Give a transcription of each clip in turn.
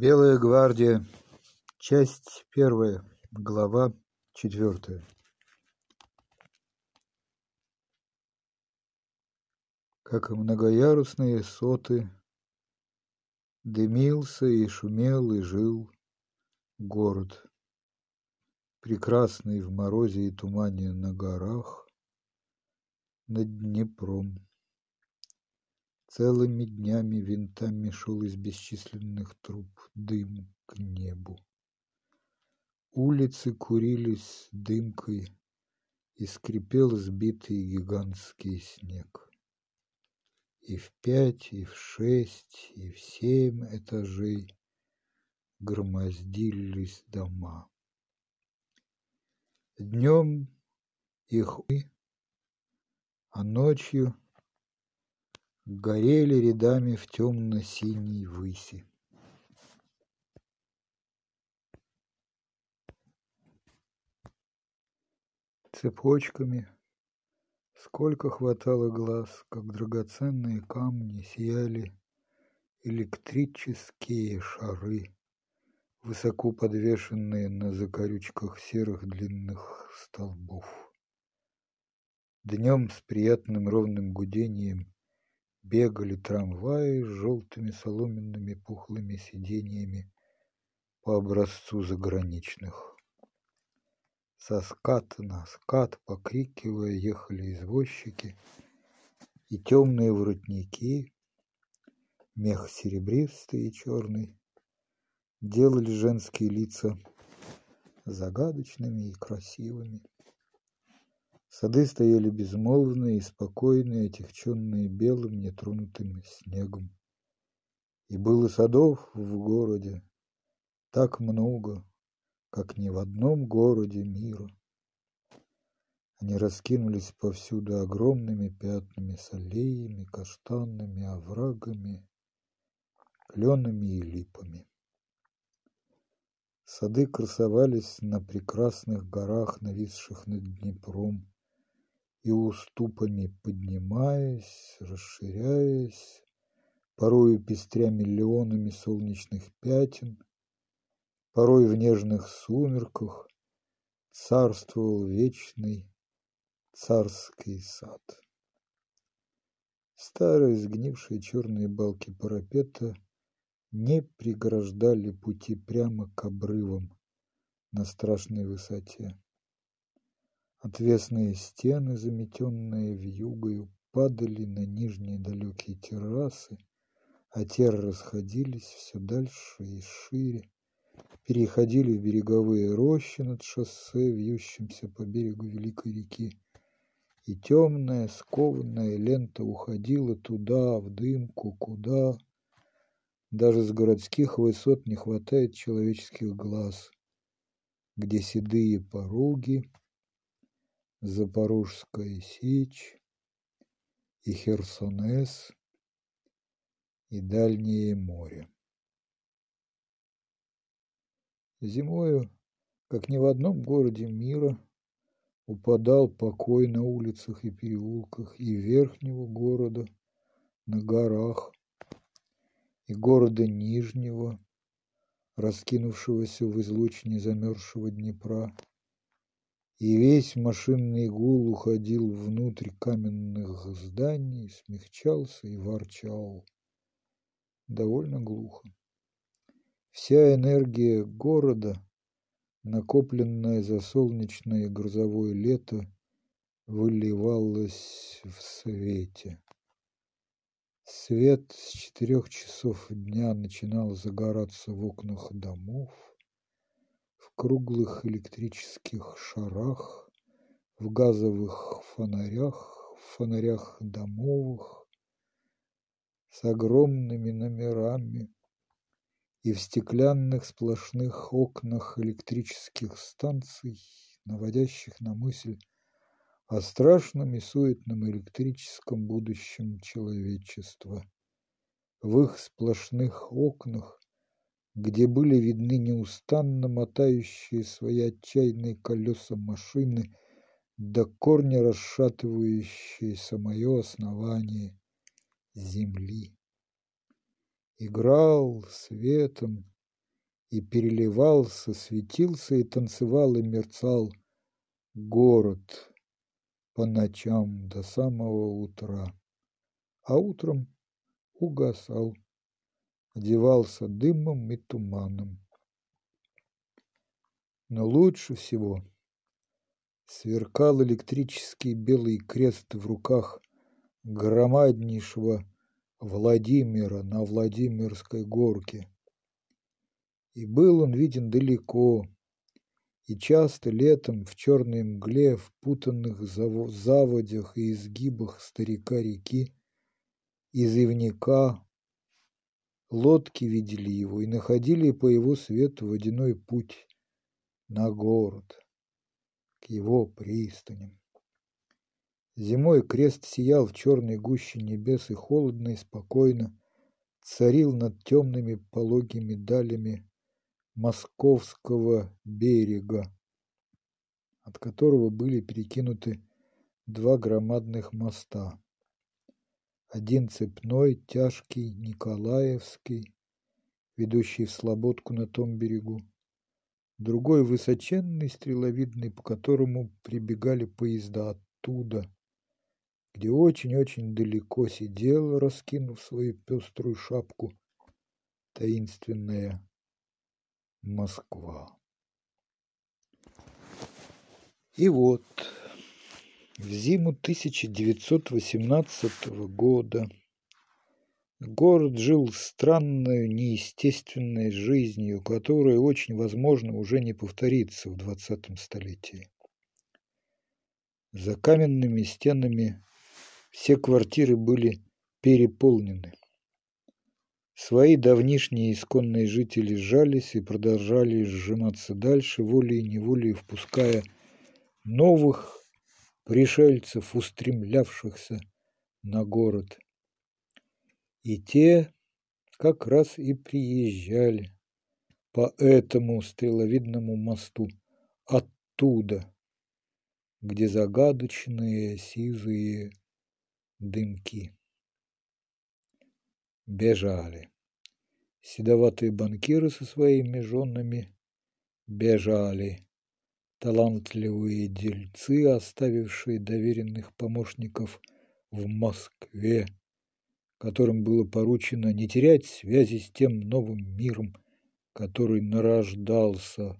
Белая гвардия. Часть первая. Глава четвертая. Как и многоярусные соты, дымился и шумел и жил город, прекрасный в морозе и тумане на горах, над Днепром. Целыми днями винтами шел из бесчисленных труб дым к небу. Улицы курились дымкой, и скрипел сбитый гигантский снег. И в пять, и в шесть, и в семь этажей громоздились дома. Днем их а ночью горели рядами в темно-синей выси. Цепочками, сколько хватало глаз, как драгоценные камни сияли электрические шары, высоко подвешенные на закорючках серых длинных столбов. Днем с приятным ровным гудением бегали трамваи с желтыми соломенными пухлыми сиденьями по образцу заграничных. Со ската на скат, покрикивая, ехали извозчики, и темные воротники, мех серебристый и черный, делали женские лица загадочными и красивыми. Сады стояли безмолвные и спокойные, отягченные белым нетронутым снегом. И было садов в городе так много, как ни в одном городе мира. Они раскинулись повсюду огромными пятнами с аллеями, каштанами, оврагами, кленами и липами. Сады красовались на прекрасных горах, нависших над Днепром, и уступами поднимаясь, расширяясь, порою пестря миллионами солнечных пятен, порой в нежных сумерках царствовал вечный царский сад. Старые сгнившие черные балки парапета не преграждали пути прямо к обрывам на страшной высоте. Отвесные стены, заметенные вьюгою, падали на нижние далекие террасы, а те расходились все дальше и шире, переходили в береговые рощи над шоссе, вьющимся по берегу великой реки, и темная скованная лента уходила туда, в дымку, куда. Даже с городских высот не хватает человеческих глаз, где седые пороги, Запорожская сечь и Херсонес и дальнее море. Зимою, как ни в одном городе мира, упадал покой на улицах и переулках и верхнего города, на горах, и города Нижнего, раскинувшегося в излучине замерзшего Днепра, и весь машинный гул уходил внутрь каменных зданий, смягчался и ворчал. Довольно глухо. Вся энергия города, накопленная за солнечное и грозовое лето, выливалась в свете. Свет с четырех часов дня начинал загораться в окнах домов, круглых электрических шарах, в газовых фонарях, в фонарях домовых, с огромными номерами и в стеклянных сплошных окнах электрических станций, наводящих на мысль о страшном и суетном электрическом будущем человечества. В их сплошных окнах где были видны неустанно мотающие свои отчаянные колеса машины, до корня расшатывающие самое основание земли. Играл светом и переливался, светился и танцевал и мерцал город по ночам до самого утра, а утром угасал, одевался дымом и туманом. Но лучше всего сверкал электрический белый крест в руках громаднейшего Владимира на Владимирской горке. И был он виден далеко, и часто летом в черной мгле, в путанных заводях и изгибах старика реки, из ивника лодки видели его и находили по его свету водяной путь на город, к его пристаням. Зимой крест сиял в черной гуще небес и холодно и спокойно царил над темными пологими далями московского берега, от которого были перекинуты два громадных моста. Один цепной, тяжкий, Николаевский, ведущий в Слободку на том берегу, другой высоченный, стреловидный, по которому прибегали поезда оттуда, где очень-очень далеко сидела, раскинув свою пеструю шапку, таинственная Москва. И вот в зиму 1918 года город жил странной, неестественной жизнью, которая очень возможно уже не повторится в двадцатом столетии. За каменными стенами все квартиры были переполнены. Свои давнишние исконные жители сжались и продолжали сжиматься дальше, волей-неволей впуская новых пришельцев, устремлявшихся на город. И те как раз и приезжали по этому стреловидному мосту оттуда, где загадочные сизые дымки бежали. Седоватые банкиры со своими женами бежали. Талантливые дельцы, оставившие доверенных помощников в Москве, которым было поручено не терять связи с тем новым миром, который нарождался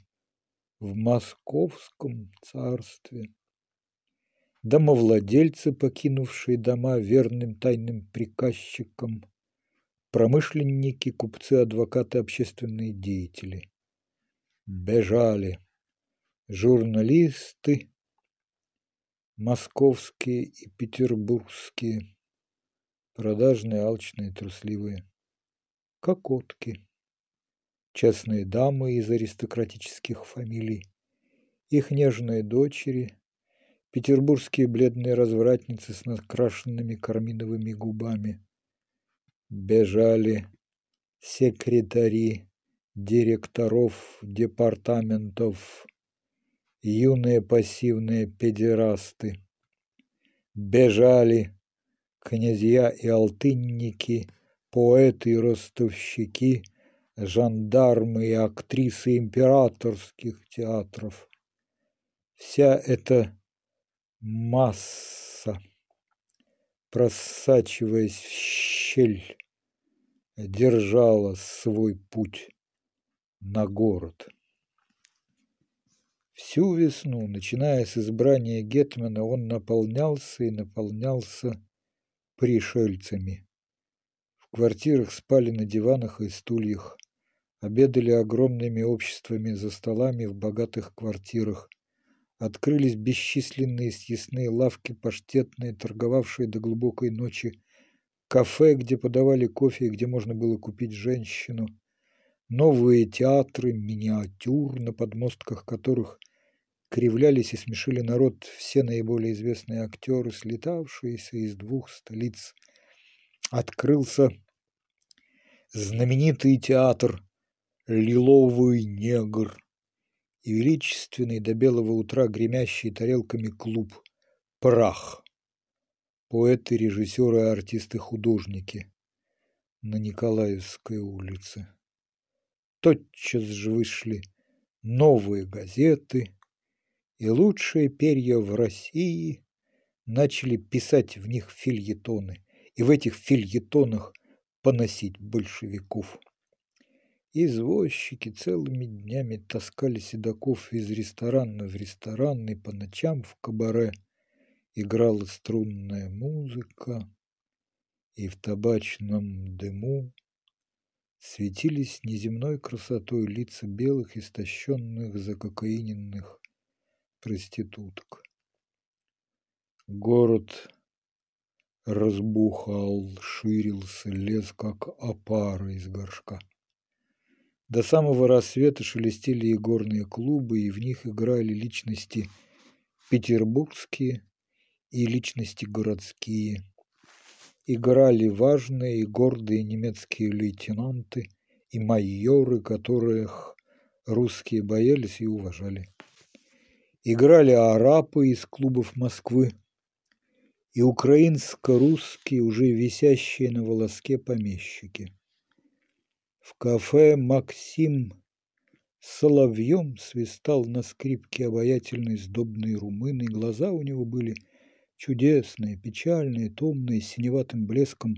в московском царстве. Домовладельцы, покинувшие дома верным тайным приказчикам, промышленники, купцы, адвокаты, общественные деятели. Бежали журналисты, московские и петербургские, продажные, алчные, трусливые, кокотки, частные дамы из аристократических фамилий, их нежные дочери, петербургские бледные развратницы с накрашенными карминовыми губами, бежали секретари директоров департаментов, юные пассивные педерасты. Бежали князья и алтынники, поэты и ростовщики, жандармы и актрисы императорских театров. Вся эта масса просачиваясь в щель, держала свой путь на город. Всю весну, начиная с избрания Гетмана, он наполнялся и наполнялся пришельцами. В квартирах спали на диванах и стульях, обедали огромными обществами за столами в богатых квартирах, Открылись бесчисленные съестные лавки, паштетные, торговавшие до глубокой ночи, кафе, где подавали кофе и где можно было купить женщину, новые театры, миниатюр, на подмостках которых кривлялись и смешили народ все наиболее известные актеры, слетавшиеся из двух столиц. Открылся знаменитый театр «Лиловый негр», и величественный до белого утра гремящий тарелками клуб «Прах». Поэты, режиссеры, артисты, художники на Николаевской улице. тотчас же вышли новые газеты, и лучшие перья в России начали писать в них фильетоны, и в этих фильетонах поносить большевиков. Извозчики целыми днями таскали седаков из ресторана в ресторан, и по ночам в кабаре играла струнная музыка, и в табачном дыму светились неземной красотой лица белых, истощенных, закокаиненных проституток. Город разбухал, ширился, лез, как опара из горшка. До самого рассвета шелестели игорные клубы, и в них играли личности петербургские и личности городские. Играли важные и гордые немецкие лейтенанты и майоры, которых русские боялись и уважали. Играли арапы из клубов Москвы и украинско-русские, уже висящие на волоске помещики. В кафе Максим соловьем свистал на скрипке обаятельный сдобный румын, и глаза у него были чудесные, печальные, томные, с синеватым блеском,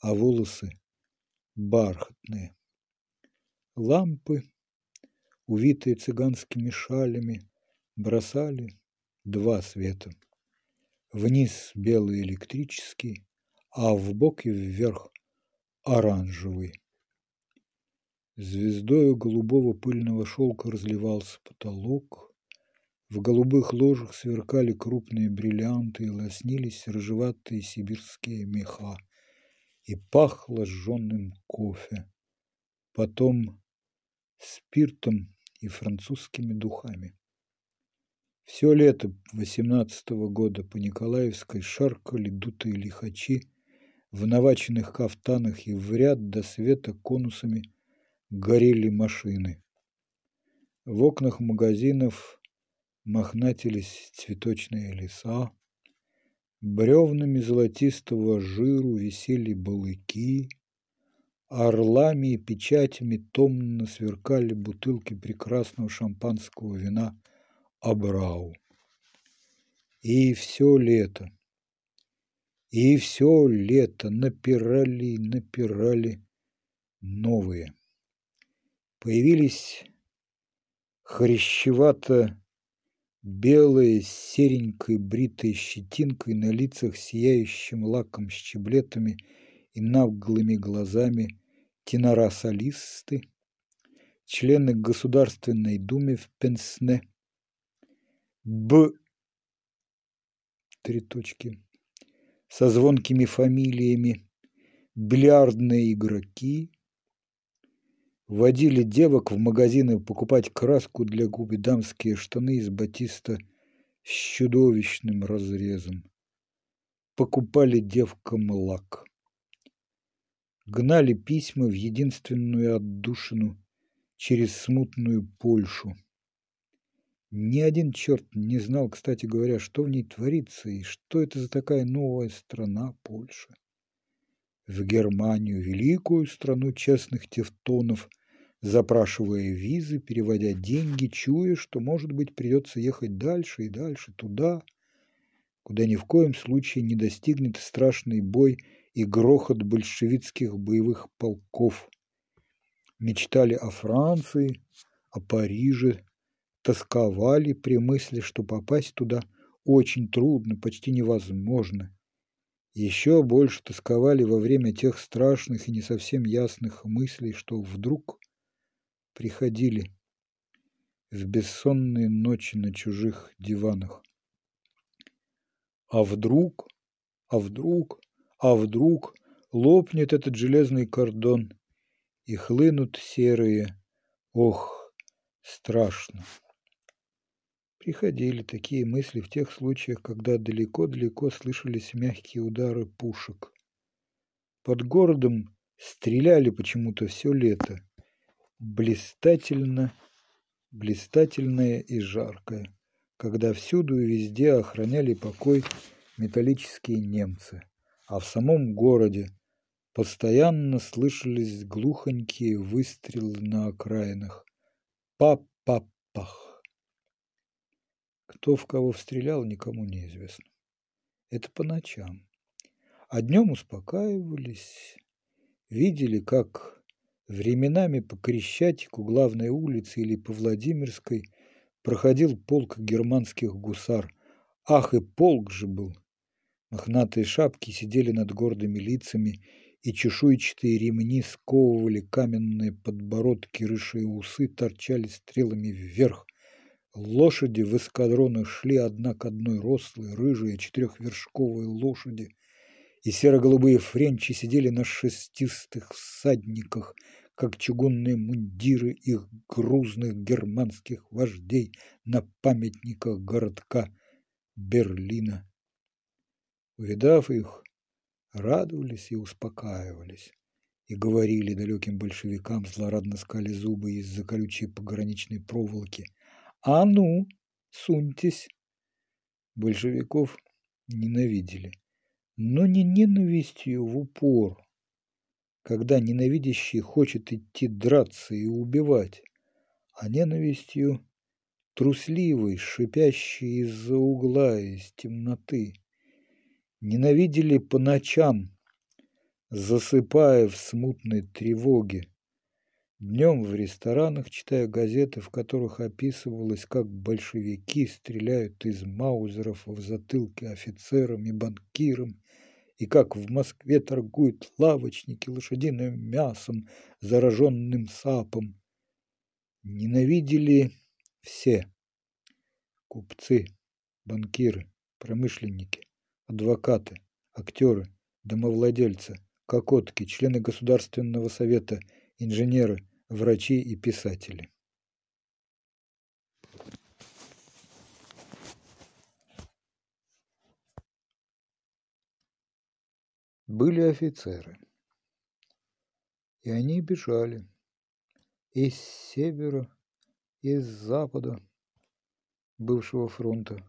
а волосы бархатные. Лампы, увитые цыганскими шалями, бросали два света. Вниз белый электрический, а в бок и вверх оранжевый. Звездою голубого пыльного шелка разливался потолок. В голубых ложах сверкали крупные бриллианты и лоснились рыжеватые сибирские меха. И пахло жженым кофе. Потом спиртом и французскими духами. Все лето восемнадцатого года по Николаевской шаркали дутые лихачи в наваченных кафтанах и в ряд до света конусами горели машины. В окнах магазинов мохнатились цветочные леса, бревнами золотистого жиру висели балыки, орлами и печатями томно сверкали бутылки прекрасного шампанского вина Абрау. И все лето, и все лето напирали напирали новые. Появились хрящевато белые с серенькой бритой щетинкой на лицах, сияющим лаком щеблетами и наглыми глазами тенора-солисты, члены Государственной Думы в Пенсне, Б. Три точки. Со звонкими фамилиями, бильярдные игроки, Водили девок в магазины покупать краску для губ и дамские штаны из батиста с чудовищным разрезом. Покупали девкам лак. Гнали письма в единственную отдушину через смутную Польшу. Ни один черт не знал, кстати говоря, что в ней творится и что это за такая новая страна Польша. В Германию, великую страну честных тевтонов – запрашивая визы, переводя деньги, чуя, что, может быть, придется ехать дальше и дальше, туда, куда ни в коем случае не достигнет страшный бой и грохот большевистских боевых полков. Мечтали о Франции, о Париже, тосковали при мысли, что попасть туда очень трудно, почти невозможно. Еще больше тосковали во время тех страшных и не совсем ясных мыслей, что вдруг приходили в бессонные ночи на чужих диванах. А вдруг, а вдруг, а вдруг лопнет этот железный кордон и хлынут серые, ох, страшно. Приходили такие мысли в тех случаях, когда далеко-далеко слышались мягкие удары пушек. Под городом стреляли почему-то все лето блистательно, блистательное и жаркое, когда всюду и везде охраняли покой металлические немцы, а в самом городе Постоянно слышались глухонькие выстрелы на окраинах. Па-па-пах. Кто в кого стрелял, никому не известно. Это по ночам. А днем успокаивались, видели, как временами по Крещатику, главной улице или по Владимирской проходил полк германских гусар. Ах, и полк же был! Мохнатые шапки сидели над гордыми лицами и чешуйчатые ремни сковывали каменные подбородки, рыжие усы торчали стрелами вверх. Лошади в эскадронах шли одна к одной рослые, рыжие, четырехвершковые лошади, и серо-голубые френчи сидели на шестистых всадниках, как чугунные мундиры их грузных германских вождей на памятниках городка Берлина. Увидав их, радовались и успокаивались, и говорили далеким большевикам, злорадно скали зубы из-за колючей пограничной проволоки, «А ну, суньтесь!» Большевиков ненавидели, но не ненавистью в упор, когда ненавидящий хочет идти драться и убивать, а ненавистью трусливой, шипящей из-за угла, из темноты ненавидели по ночам, засыпая в смутной тревоге. Днем в ресторанах, читая газеты, в которых описывалось, как большевики стреляют из маузеров в затылки офицерам и банкирам, и как в Москве торгуют лавочники лошадиным мясом, зараженным сапом. Ненавидели все – купцы, банкиры, промышленники, адвокаты, актеры, домовладельцы, кокотки, члены Государственного совета, инженеры, врачи и писатели. Были офицеры, и они бежали из севера, из запада бывшего фронта,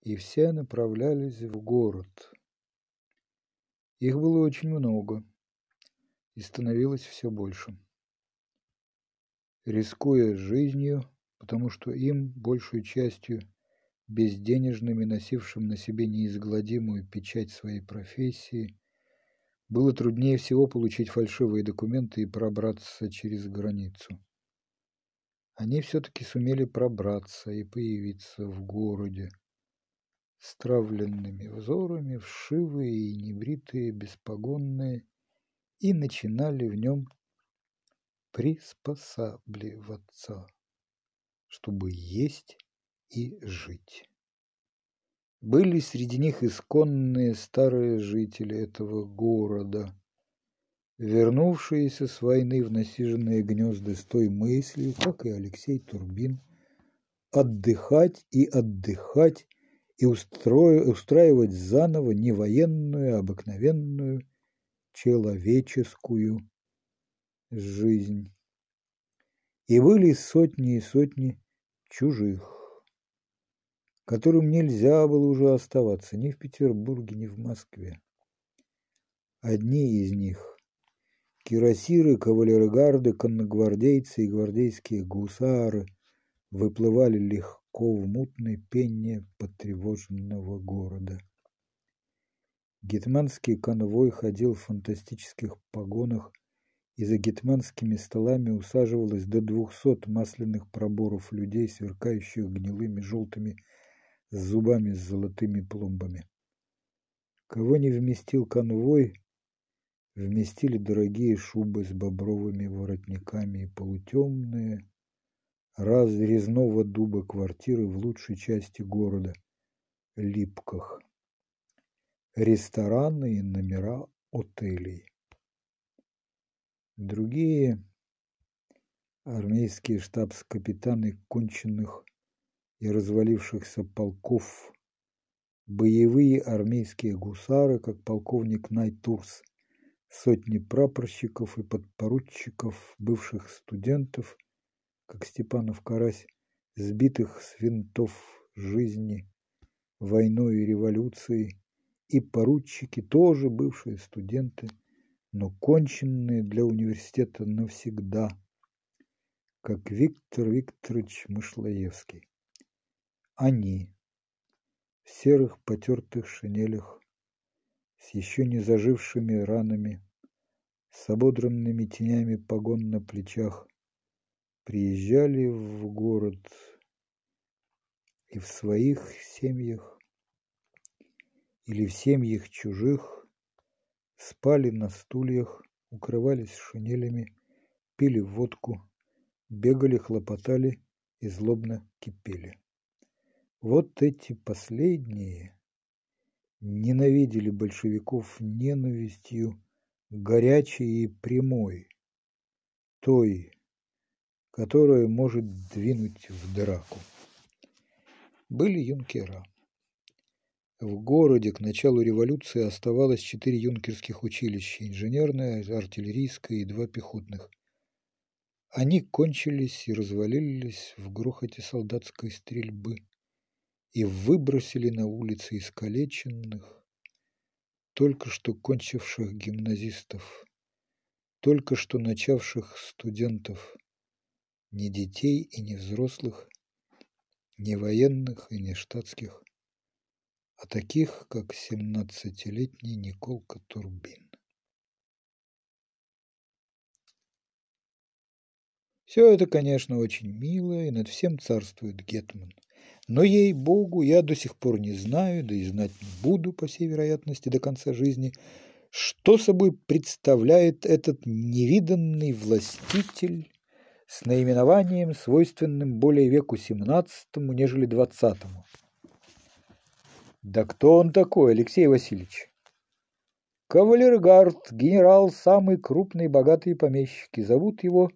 и все направлялись в город. Их было очень много, и становилось все больше. Рискуя жизнью, потому что им, большей частью, безденежными, носившим на себе неизгладимую печать своей профессии, было труднее всего получить фальшивые документы и пробраться через границу. Они все-таки сумели пробраться и появиться в городе, стравленными взорами, вшивые и небритые, беспогонные, и начинали в нем приспосабливаться, чтобы есть и жить. Были среди них исконные старые жители этого города, вернувшиеся с войны в насиженные гнезда с той мыслью, как и Алексей Турбин, отдыхать и отдыхать и устраивать заново не военную, а обыкновенную человеческую жизнь. И были сотни и сотни чужих, которым нельзя было уже оставаться ни в Петербурге, ни в Москве. Одни из них – кирасиры, кавалерогарды, конногвардейцы и гвардейские гусары – выплывали легко в мутной пене потревоженного города. Гетманский конвой ходил в фантастических погонах, и за гетманскими столами усаживалось до двухсот масляных проборов людей, сверкающих гнилыми желтыми зубами с золотыми пломбами. Кого не вместил конвой, вместили дорогие шубы с бобровыми воротниками и полутемные, разрезного дуба квартиры в лучшей части города, Липках, рестораны и номера отелей. Другие армейские штабс-капитаны конченных и развалившихся полков, боевые армейские гусары, как полковник Найтурс, сотни прапорщиков и подпоручиков, бывших студентов, как Степанов Карась, сбитых с винтов жизни, войной и революцией, и поручики, тоже бывшие студенты, но конченные для университета навсегда, как Виктор Викторович Мышлоевский. Они в серых потертых шинелях, с еще не зажившими ранами, с ободранными тенями погон на плечах, приезжали в город и в своих семьях или в семьях чужих спали на стульях, укрывались шинелями, пили водку, бегали, хлопотали и злобно кипели. Вот эти последние ненавидели большевиков ненавистью горячей и прямой, той, которая может двинуть в драку. Были юнкера. В городе к началу революции оставалось четыре юнкерских училища – инженерное, артиллерийское и два пехотных. Они кончились и развалились в грохоте солдатской стрельбы и выбросили на улицы искалеченных, только что кончивших гимназистов, только что начавших студентов, ни детей и ни взрослых, ни военных и ни штатских, а таких, как семнадцатилетний Николка Турбин. Все это, конечно, очень мило, и над всем царствует Гетман. Но, ей-богу, я до сих пор не знаю, да и знать не буду, по всей вероятности, до конца жизни, что собой представляет этот невиданный властитель с наименованием, свойственным более веку XVII, нежели XX. Да кто он такой, Алексей Васильевич? Кавалергард, генерал, самый крупный богатый помещики. Зовут его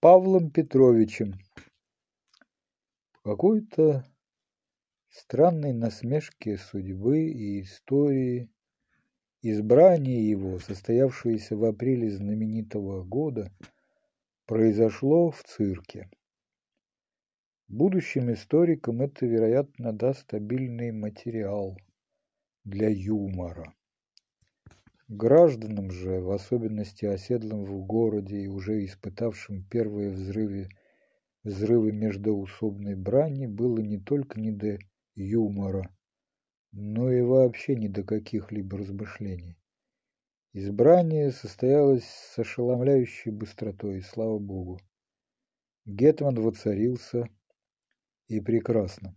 Павлом Петровичем. Какой-то странной насмешки судьбы и истории, избрание его, состоявшееся в апреле знаменитого года, произошло в цирке. Будущим историкам это, вероятно, даст стабильный материал для юмора. Гражданам же, в особенности оседлым в городе и уже испытавшим первые взрывы, взрывы междоусобной брани, было не только не до юмора, но и вообще ни до каких-либо размышлений. Избрание состоялось с ошеломляющей быстротой, слава богу. Гетман воцарился, и прекрасно.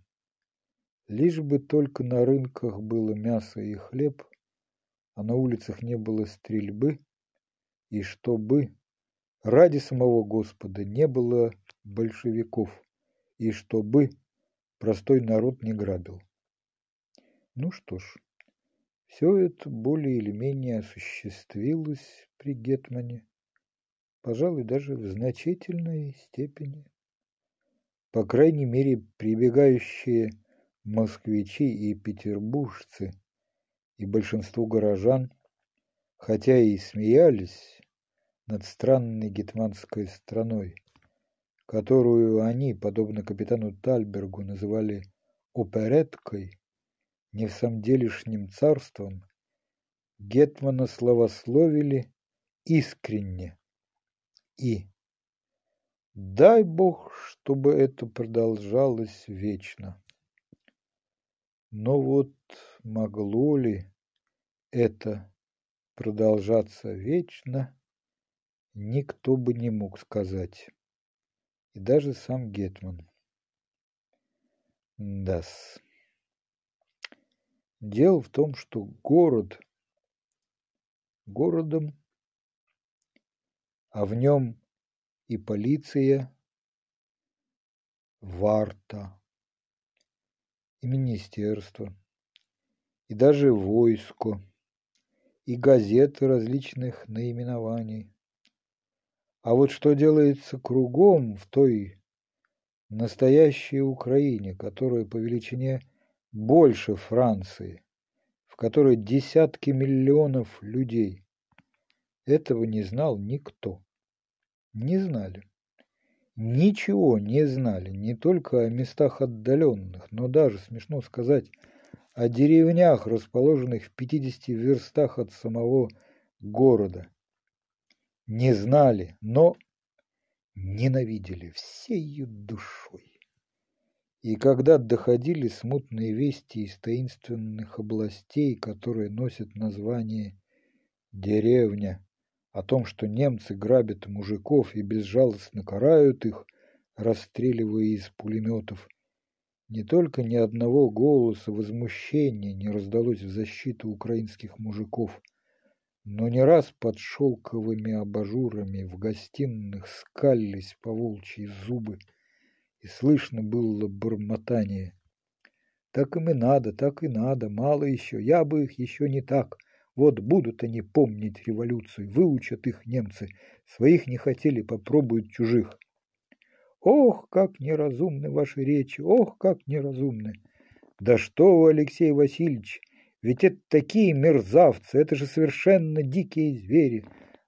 Лишь бы только на рынках было мясо и хлеб, а на улицах не было стрельбы, и чтобы ради самого Господа не было большевиков, и чтобы простой народ не грабил. Ну что ж, все это более или менее осуществилось при Гетмане, пожалуй, даже в значительной степени. По крайней мере, прибегающие москвичи и петербуржцы и большинство горожан, хотя и смеялись над странной гетманской страной, которую они, подобно капитану Тальбергу, называли опереткой, не в самом делешним царством, Гетмана славословили искренне и дай Бог, чтобы это продолжалось вечно. Но вот могло ли это продолжаться вечно, никто бы не мог сказать и даже сам Гетман. Дас. Дело в том, что город городом, а в нем и полиция, варта, и министерство, и даже войско, и газеты различных наименований, а вот что делается кругом в той настоящей Украине, которая по величине больше Франции, в которой десятки миллионов людей, этого не знал никто. Не знали. Ничего не знали, не только о местах отдаленных, но даже, смешно сказать, о деревнях, расположенных в 50 верстах от самого города – не знали, но ненавидели всею душой. И когда доходили смутные вести из таинственных областей, которые носят название «деревня», о том, что немцы грабят мужиков и безжалостно карают их, расстреливая из пулеметов, не только ни одного голоса возмущения не раздалось в защиту украинских мужиков, но не раз под шелковыми абажурами в гостиных скались по зубы, и слышно было бормотание. Так им и надо, так и надо, мало еще, я бы их еще не так. Вот будут они помнить революцию, выучат их немцы, своих не хотели, попробуют чужих. Ох, как неразумны ваши речи, ох, как неразумны. Да что вы, Алексей Васильевич, ведь это такие мерзавцы, это же совершенно дикие звери.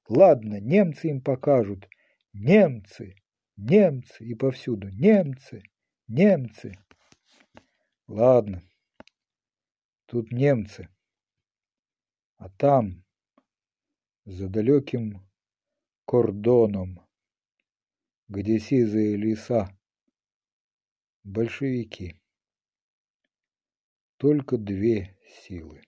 Ладно, немцы им покажут. Немцы, немцы и повсюду. Немцы, немцы. Ладно, тут немцы. А там, за далеким кордоном, где сизые леса, большевики. Только две силы.